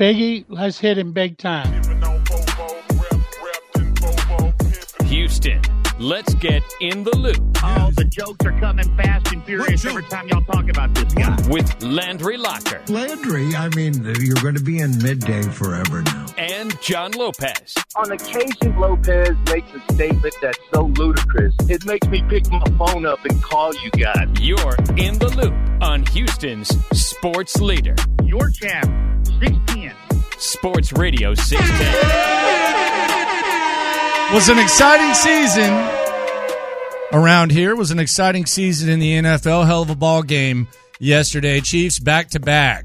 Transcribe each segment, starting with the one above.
Figgy, let's hit him big time. Houston, let's get in the loop Oh, the jokes are coming fast and furious every time y'all talk about this guy. with Landry Locker Landry, I mean, you're going to be in midday forever now. and John Lopez. On occasion, Lopez makes a statement that's so ludicrous, it makes me pick my phone up and call you guys. You're in the loop on Houston's sports leader, Your champ, 610. Sports Radio 610. was an exciting season around here. Was an exciting season in the NFL. Hell of a ball game yesterday. Chiefs back to back.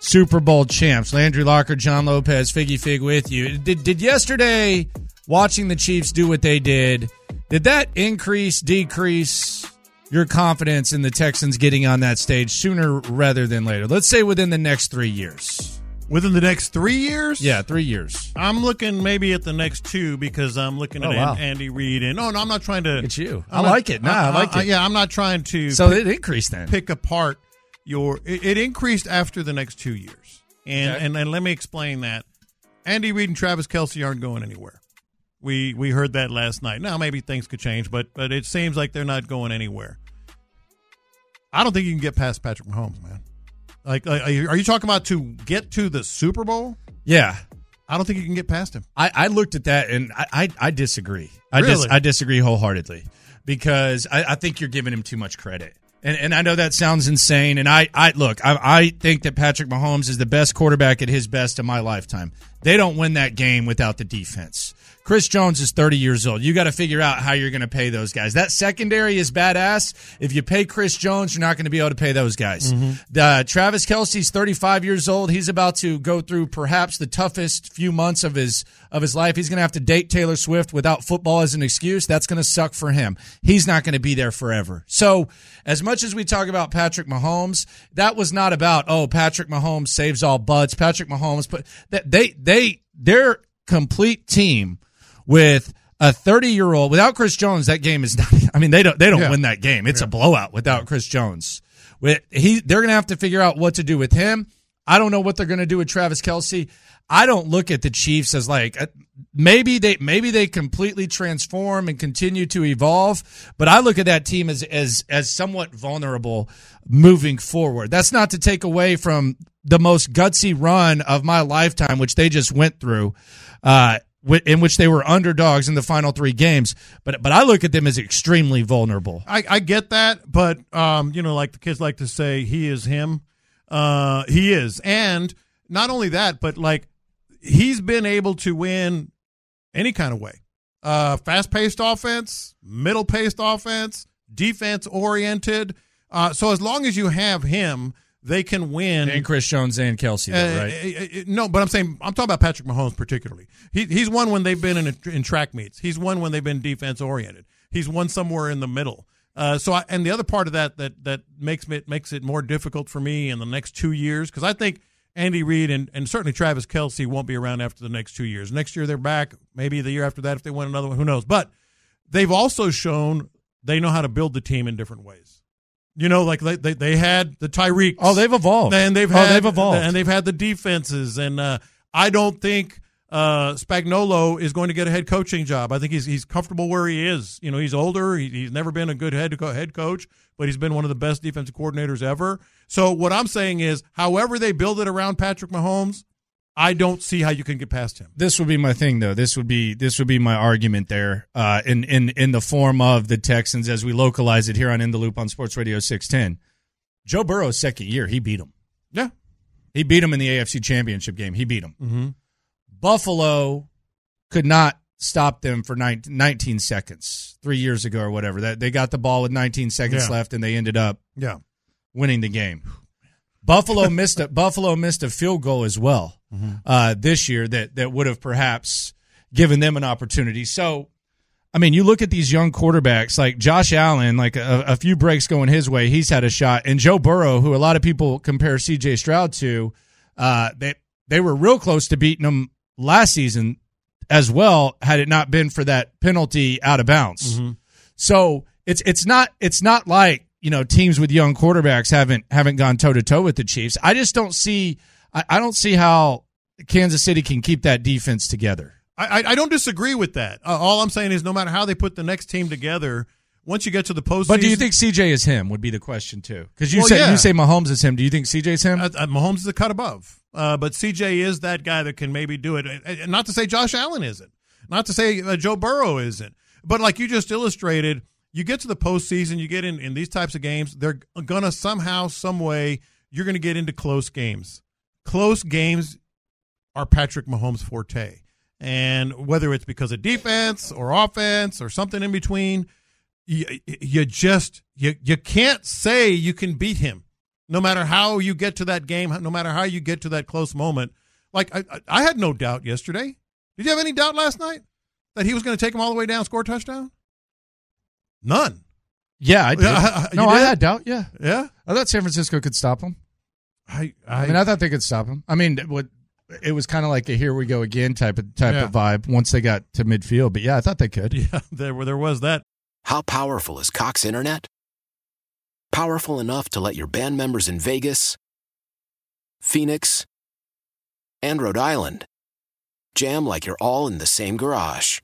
Super Bowl champs. Landry Locker, John Lopez, Figgy Fig with you. Did did yesterday watching the Chiefs do what they did? Did that increase, decrease your confidence in the Texans getting on that stage sooner rather than later? Let's say within the next three years. Within the next three years? Yeah, three years. I'm looking maybe at the next two because I'm looking oh, at Oh, wow. Andy Reid and no, no, I'm not trying to. It's you. I I'm not- like it. Nah, I like it. yeah, I'm not trying to. So pick, it increased then. pick apart your. It, it increased after the next two years, and, Okay. and and let me explain that. Andy Reid and Travis Kelce aren't going anywhere. We we heard that last night. Now maybe things could change, but but it seems like they're not going anywhere. I don't think you can get past Patrick Mahomes, man. Like, like are you are you talking about to get to the Super Bowl? Yeah. I don't think you can get past him. I, I looked at that and I, I, I disagree. I dis, Really? I disagree wholeheartedly because I, I think you're giving him too much credit. And, and I know that sounds insane. And I, I look, I, I think that Patrick Mahomes is the best quarterback at his best in my lifetime. They don't win that game without the defense. Chris Jones is 30 years old. You got to figure out how you're going to pay those guys. That secondary is badass. If you pay Chris Jones, you're not going to be able to pay those guys. Uh, Travis Kelce's 35 years old. He's about to go through perhaps the toughest few months of his of his life. He's going to have to date Taylor Swift without football as an excuse. That's going to suck for him. He's not going to be there forever. So, as much as we talk about Patrick Mahomes, that was not about oh Patrick Mahomes saves all butts. Patrick Mahomes, but that they they their complete team with a 30 year old without Chris Jones, that game is not. I mean, they don't they don't Yeah. win that game. It's a blowout without Chris Jones. With he, they're going to have to figure out what to do with him. I don't know what they're going to do with Travis Kelce. I don't look at the Chiefs as like uh, maybe they maybe they completely transform and continue to evolve, but I look at that team as as as somewhat vulnerable moving forward. That's not to take away from the most gutsy run of my lifetime, which they just went through. Uh, in which they were underdogs in the final three games, but but I look at them as extremely vulnerable. I, I get that, but um, you know, like the kids like to say, he is him. Uh, he is, and not only that, but like he's been able to win any kind of way. Uh, fast paced offense, middle paced offense, defense oriented. Uh, so as long as you have him, they can win. And Chris Jones and Kelce, though, Uh, right? uh, uh, no, but I'm saying I'm talking about Patrick Mahomes particularly. He, he's won when they've been in, in track meets. He's won when they've been defense oriented. He's won somewhere in the middle. Uh, so, I, and the other part of that that that makes it makes it more difficult for me in the next two years because I think Andy Reid and, and certainly Travis Kelce won't be around after the next two years. Next year they're back. Maybe the year after that if they win another one, who knows? But they've also shown they know how to build the team in different ways. You know, like they they, they had the Tyreek. Oh, they've evolved. And they've had, Oh, had they've evolved. and they've had the defenses. And uh, I don't think uh, Spagnuolo is going to get a head coaching job. I think he's he's comfortable where he is. You know, he's older. He, he's never been a good head head coach, but he's been one of the best defensive coordinators ever. So what I'm saying is, however they build it around Patrick Mahomes, I don't see how you can get past him. This would be my thing, though. This would be this would be my argument there, uh, in in in the form of the Texans as we localize it here on In the Loop on Sports Radio six ten. Joe Burrow's second year, he beat him. Yeah, he beat him in the AFC Championship game. He beat him. Mm-hmm. Buffalo could not stop them for 19, 19 seconds three years ago or whatever. That they got the ball with 19 seconds Yeah. left and they ended up yeah. winning the game. Buffalo missed a Buffalo missed a field goal as well uh, this year that that would have perhaps given them an opportunity. So, I mean, you look at these young quarterbacks like Josh Allen, like a, a few breaks going his way, he's had a shot, and Joe Burrow, who a lot of people compare C.J. Stroud to, uh, they they were real close to beating him last season as well, had it not been for that penalty out of bounds. So it's it's not it's not like you know teams with young quarterbacks haven't haven't gone toe to toe with the Chiefs. I just don't see I, I don't see how Kansas City can keep that defense together. I, I- don't disagree with that. Uh, all I'm saying is, no matter how they put the next team together, once you get to the postseason, But do you think CJ is him? Would be the question too? Because you Well, say yeah. you say Mahomes is him. Do you think CJ's him? uh, uh, Mahomes is a cut above? Uh, but CJ is that guy that can maybe do it. Uh, uh, Not to say Josh Allen isn't. Not to say uh, Joe Burrow isn't. But like you just illustrated, you get to the postseason, you get in in these types of games, they're gonna somehow, some way, you're gonna get into close games. Close games are Patrick Mahomes' forte. And whether it's because of defense or offense or something in between, you, you just you you can't say you can beat him no matter how you get to that game no matter how you get to that close moment like i, I- I had no doubt yesterday did you have any doubt last night that he was going to take him all the way down score a touchdown none yeah, I uh, did. Yeah, you no, I did? had doubt. Yeah, yeah I thought San Francisco could stop him. i I, i, mean, I thought they could stop him. I mean, what it was kind of like a here we go again type of type Yeah. of vibe once they got to midfield. But yeah, I thought they could. yeah there were- there was that How powerful is Cox Internet? Powerful enough to let your band members in Vegas, Phoenix, and Rhode Island jam like you're all in the same garage.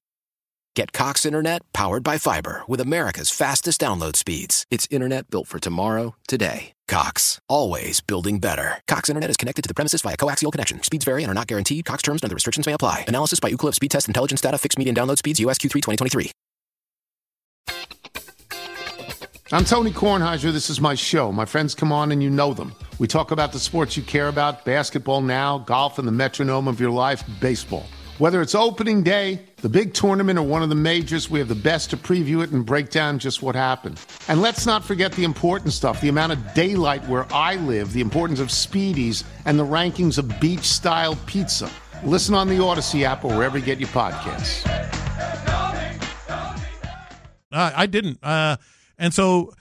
Get Cox Internet powered by fiber with America's fastest download speeds. It's internet built for tomorrow, today. Cox, always building better. Cox Internet is connected to the premises via coaxial connection. Speeds vary and are not guaranteed. Cox terms and other restrictions may apply. Analysis by Ookla Speed Test Intelligence Data. Fixed median download speeds. USQ3 2023. I'm Tony Kornheiser. This is my show. My friends come on and you know them. We talk about the sports you care about basketball now, golf, and the metronome of your life, baseball. Whether it's opening day, the big tournament, or one of the majors, we have the best to preview it and break down just what happened. And let's not forget the important stuff the amount of daylight where I live, the importance of speedies, and the rankings of beach style pizza. Listen on the Odyssey app or wherever you get your podcasts. I, I didn't. Uh, and so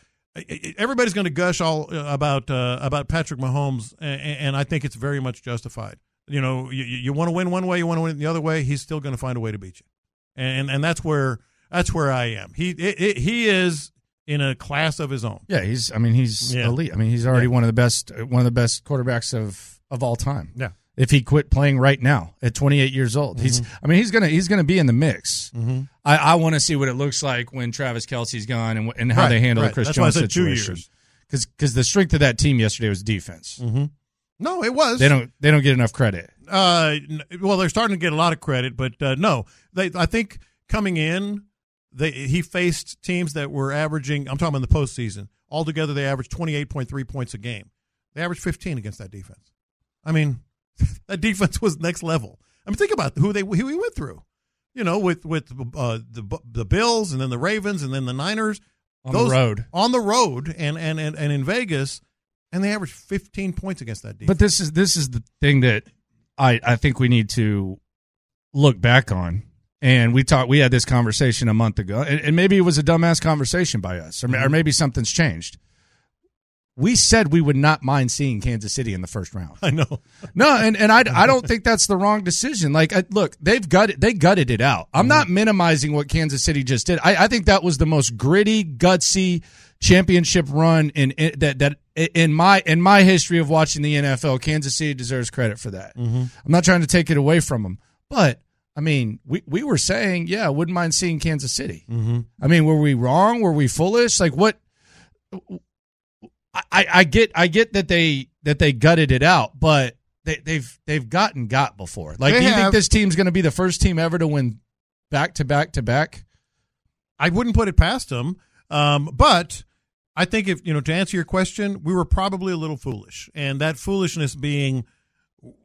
everybody's going to gush all uh, about uh, about Patrick Mahomes, and, and I think it's very much justified. You know, you, you want to win one way, you want to win the other way. He's still going to find a way to beat you, and and that's where that's where I am. He it, it, he is in a class of his own. Yeah, he's. I mean, he's Yeah. elite. I mean, he's already Yeah. one of the best. One of the best quarterbacks of of all time. Yeah. If he quit playing right now at 28 years old, he's. Mm-hmm. I mean, he's gonna he's gonna be in the mix. I, I want to see what it looks like when Travis Kelce's gone and and how Right, they handle right. the Chris That's Jones situation. Because because the strength of that team yesterday was defense. No, it was. They don't they don't get enough credit. Uh, well, they're starting to get a lot of credit, but uh, no, they. I think coming in, they he faced teams that were averaging. I'm talking about in the postseason. Altogether, they averaged 28.3 points a game. They averaged 15 against that defense. I mean, that defense was next level. I mean, think about who they who we went through. You know, with with uh, the the Bills and then the Ravens and then the Niners On the road. on the road and and and, and in Vegas, and they averaged 15 points against that defense. But this is this is the thing that I I think we need to look back on. And we talked. We had this conversation a month ago, and, and maybe it was a dumbass conversation by us, or, ma- or mm-hmm. maybe something's changed. We said we would not mind seeing Kansas City in the first round. I know. No, and, and I, I don't think that's the wrong decision. Like, I, look, they've gutted they gutted it out. I'm not mm-hmm. minimizing what Kansas City just did. I, I think that was the most gritty, gutsy championship run in, in that that in my in my history of watching the NFL. Kansas City deserves credit for that. I'm not trying to take it away from them, But I mean, we, we were saying, yeah, I wouldn't mind seeing Kansas City. Mm-hmm. I mean, were we wrong? Were we foolish? Like what? I, I get I get that they that they gutted it out, but they, they've they've gotten got before. Like, They do you think this team's going to be the first team ever to win back to back to back? I wouldn't put it past them. Um, but I think if you know to answer your question, we were probably a little foolish, and that foolishness being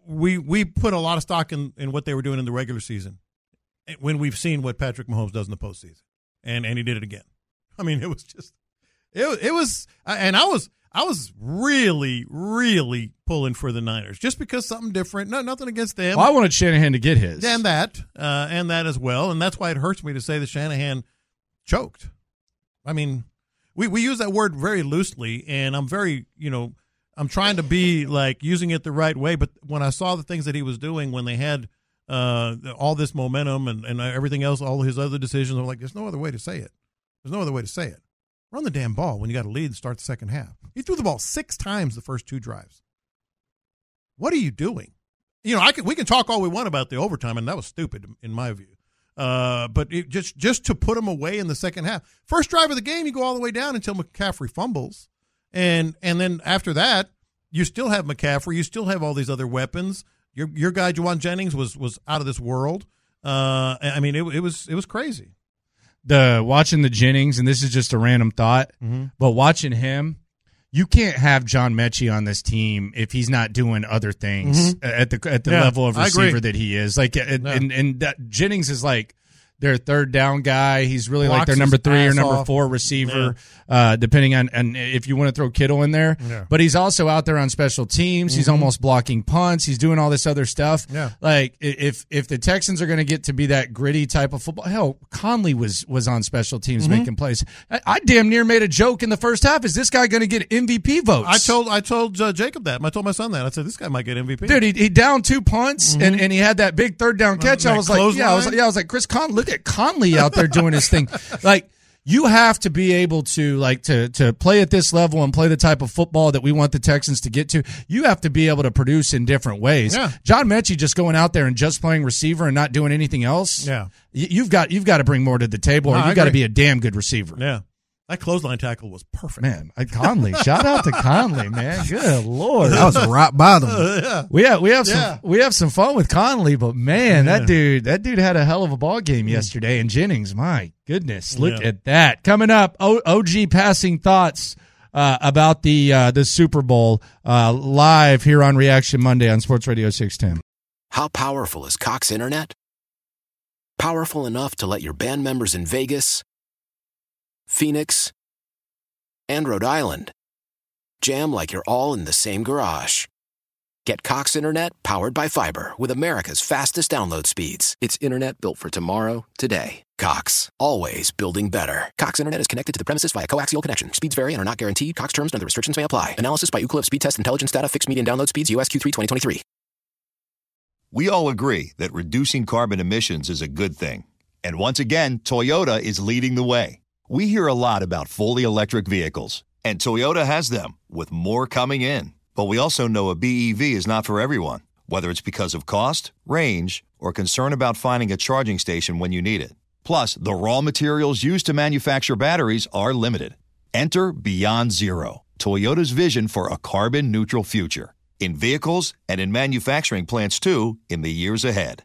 we we put a lot of stock in, in what they were doing in the regular season when we've seen what Patrick Mahomes does in the postseason, and and he did it again. I mean, it was just it it was, and I was I was really really pulling for the Niners just because something different. No, nothing against them. Well, I wanted Shanahan to get his. and that uh, and that as well, and that's why it hurts me to say that Shanahan choked. I mean, we we use that word very loosely, and I'm very you know I'm trying to be like using it the right way. But when I saw the things that he was doing when they had uh, all this momentum and and everything else, all his other decisions, I'm like, there's no other way to say it. There's no other way to say it. Run the damn ball when you got a lead and start the second half. He threw the ball six times the first two drives. What are you doing? You know, I can we can talk all we want about the overtime, and that was stupid in my view. Uh, but it just just to put them away in the second half, first drive of the game, you go all the way down until McCaffrey fumbles, and and then after that, you still have McCaffrey, you still have all these other weapons. Your your guy Jauan Jennings was was out of this world. Uh, I mean, it, it was it was crazy. the watching the Jennings, and this is just a random thought, Mm-hmm. but watching him, you can't have John Metchie on this team if he's not doing other things at the at the Mm-hmm. Yeah, level of receiver that he is. Like, and, and and that Jennings is like their third down guy. He's really like their number three or number off. four receiver, uh, depending on and if you want to throw Kittle in there. Yeah. But he's also out there on special teams. He's almost blocking punts. He's doing all this other stuff. Yeah. Like if if the Texans are going to get to be that gritty type of football, hell, Conley was was on special teams Mm-hmm. making plays. I, I damn near made a joke in the first half. Is this guy going to get MVP votes? I told I told uh, Jacob that. I told my son that. I said this guy might get MVP. Dude, he, he downed two punts and, and he had that big third down catch. Mm-hmm. I was like, yeah, I was like, yeah, I was like, Chris Con, look at Conley out there doing his thing. Like, you have to be able to like to to play at this level and play the type of football that we want the Texans to get to. You have to be able to produce in different ways. Yeah. John Metchie just going out there and just playing receiver and not doing anything else. Yeah. you've got you've got to bring more to the table, or No, you've got to be a damn good receiver. yeah, that clothesline tackle was perfect. Man, Conley, shout out to Conley, man. Good lord, That was rock bottom. yeah. We have we have Yeah. some we have some fun with Conley, but man, that dude that dude had a hell of a ball game yesterday. And Jennings, my goodness, look Yeah. at that. Coming up, o- OG passing thoughts uh, about the uh, the Super Bowl uh, live here on Reaction Monday on Sports Radio six ten. How powerful is Cox Internet? Powerful enough to let your band members in Vegas, Phoenix, and Rhode Island jam like you're all in the same garage. Get Cox Internet powered by fiber with America's fastest download speeds. It's internet built for tomorrow, today. Cox, always building better. Cox Internet is connected to the premises via coaxial connection. Speeds vary and are not guaranteed. Cox terms and other restrictions may apply. Analysis by Ookla Speed Test Intelligence Data. Fixed median download speeds. USQ3 2023. We all agree that reducing carbon emissions is a good thing. And once again, Toyota is leading the way. We hear a lot about fully electric vehicles, and Toyota has them, with more coming in. But we also know a BEV is not for everyone, whether it's because of cost, range, or concern about finding a charging station when you need it. Plus, the raw materials used to manufacture batteries are limited. Enter Beyond Zero, Toyota's vision for a carbon neutral future. In vehicles and in manufacturing plants too, in the years ahead.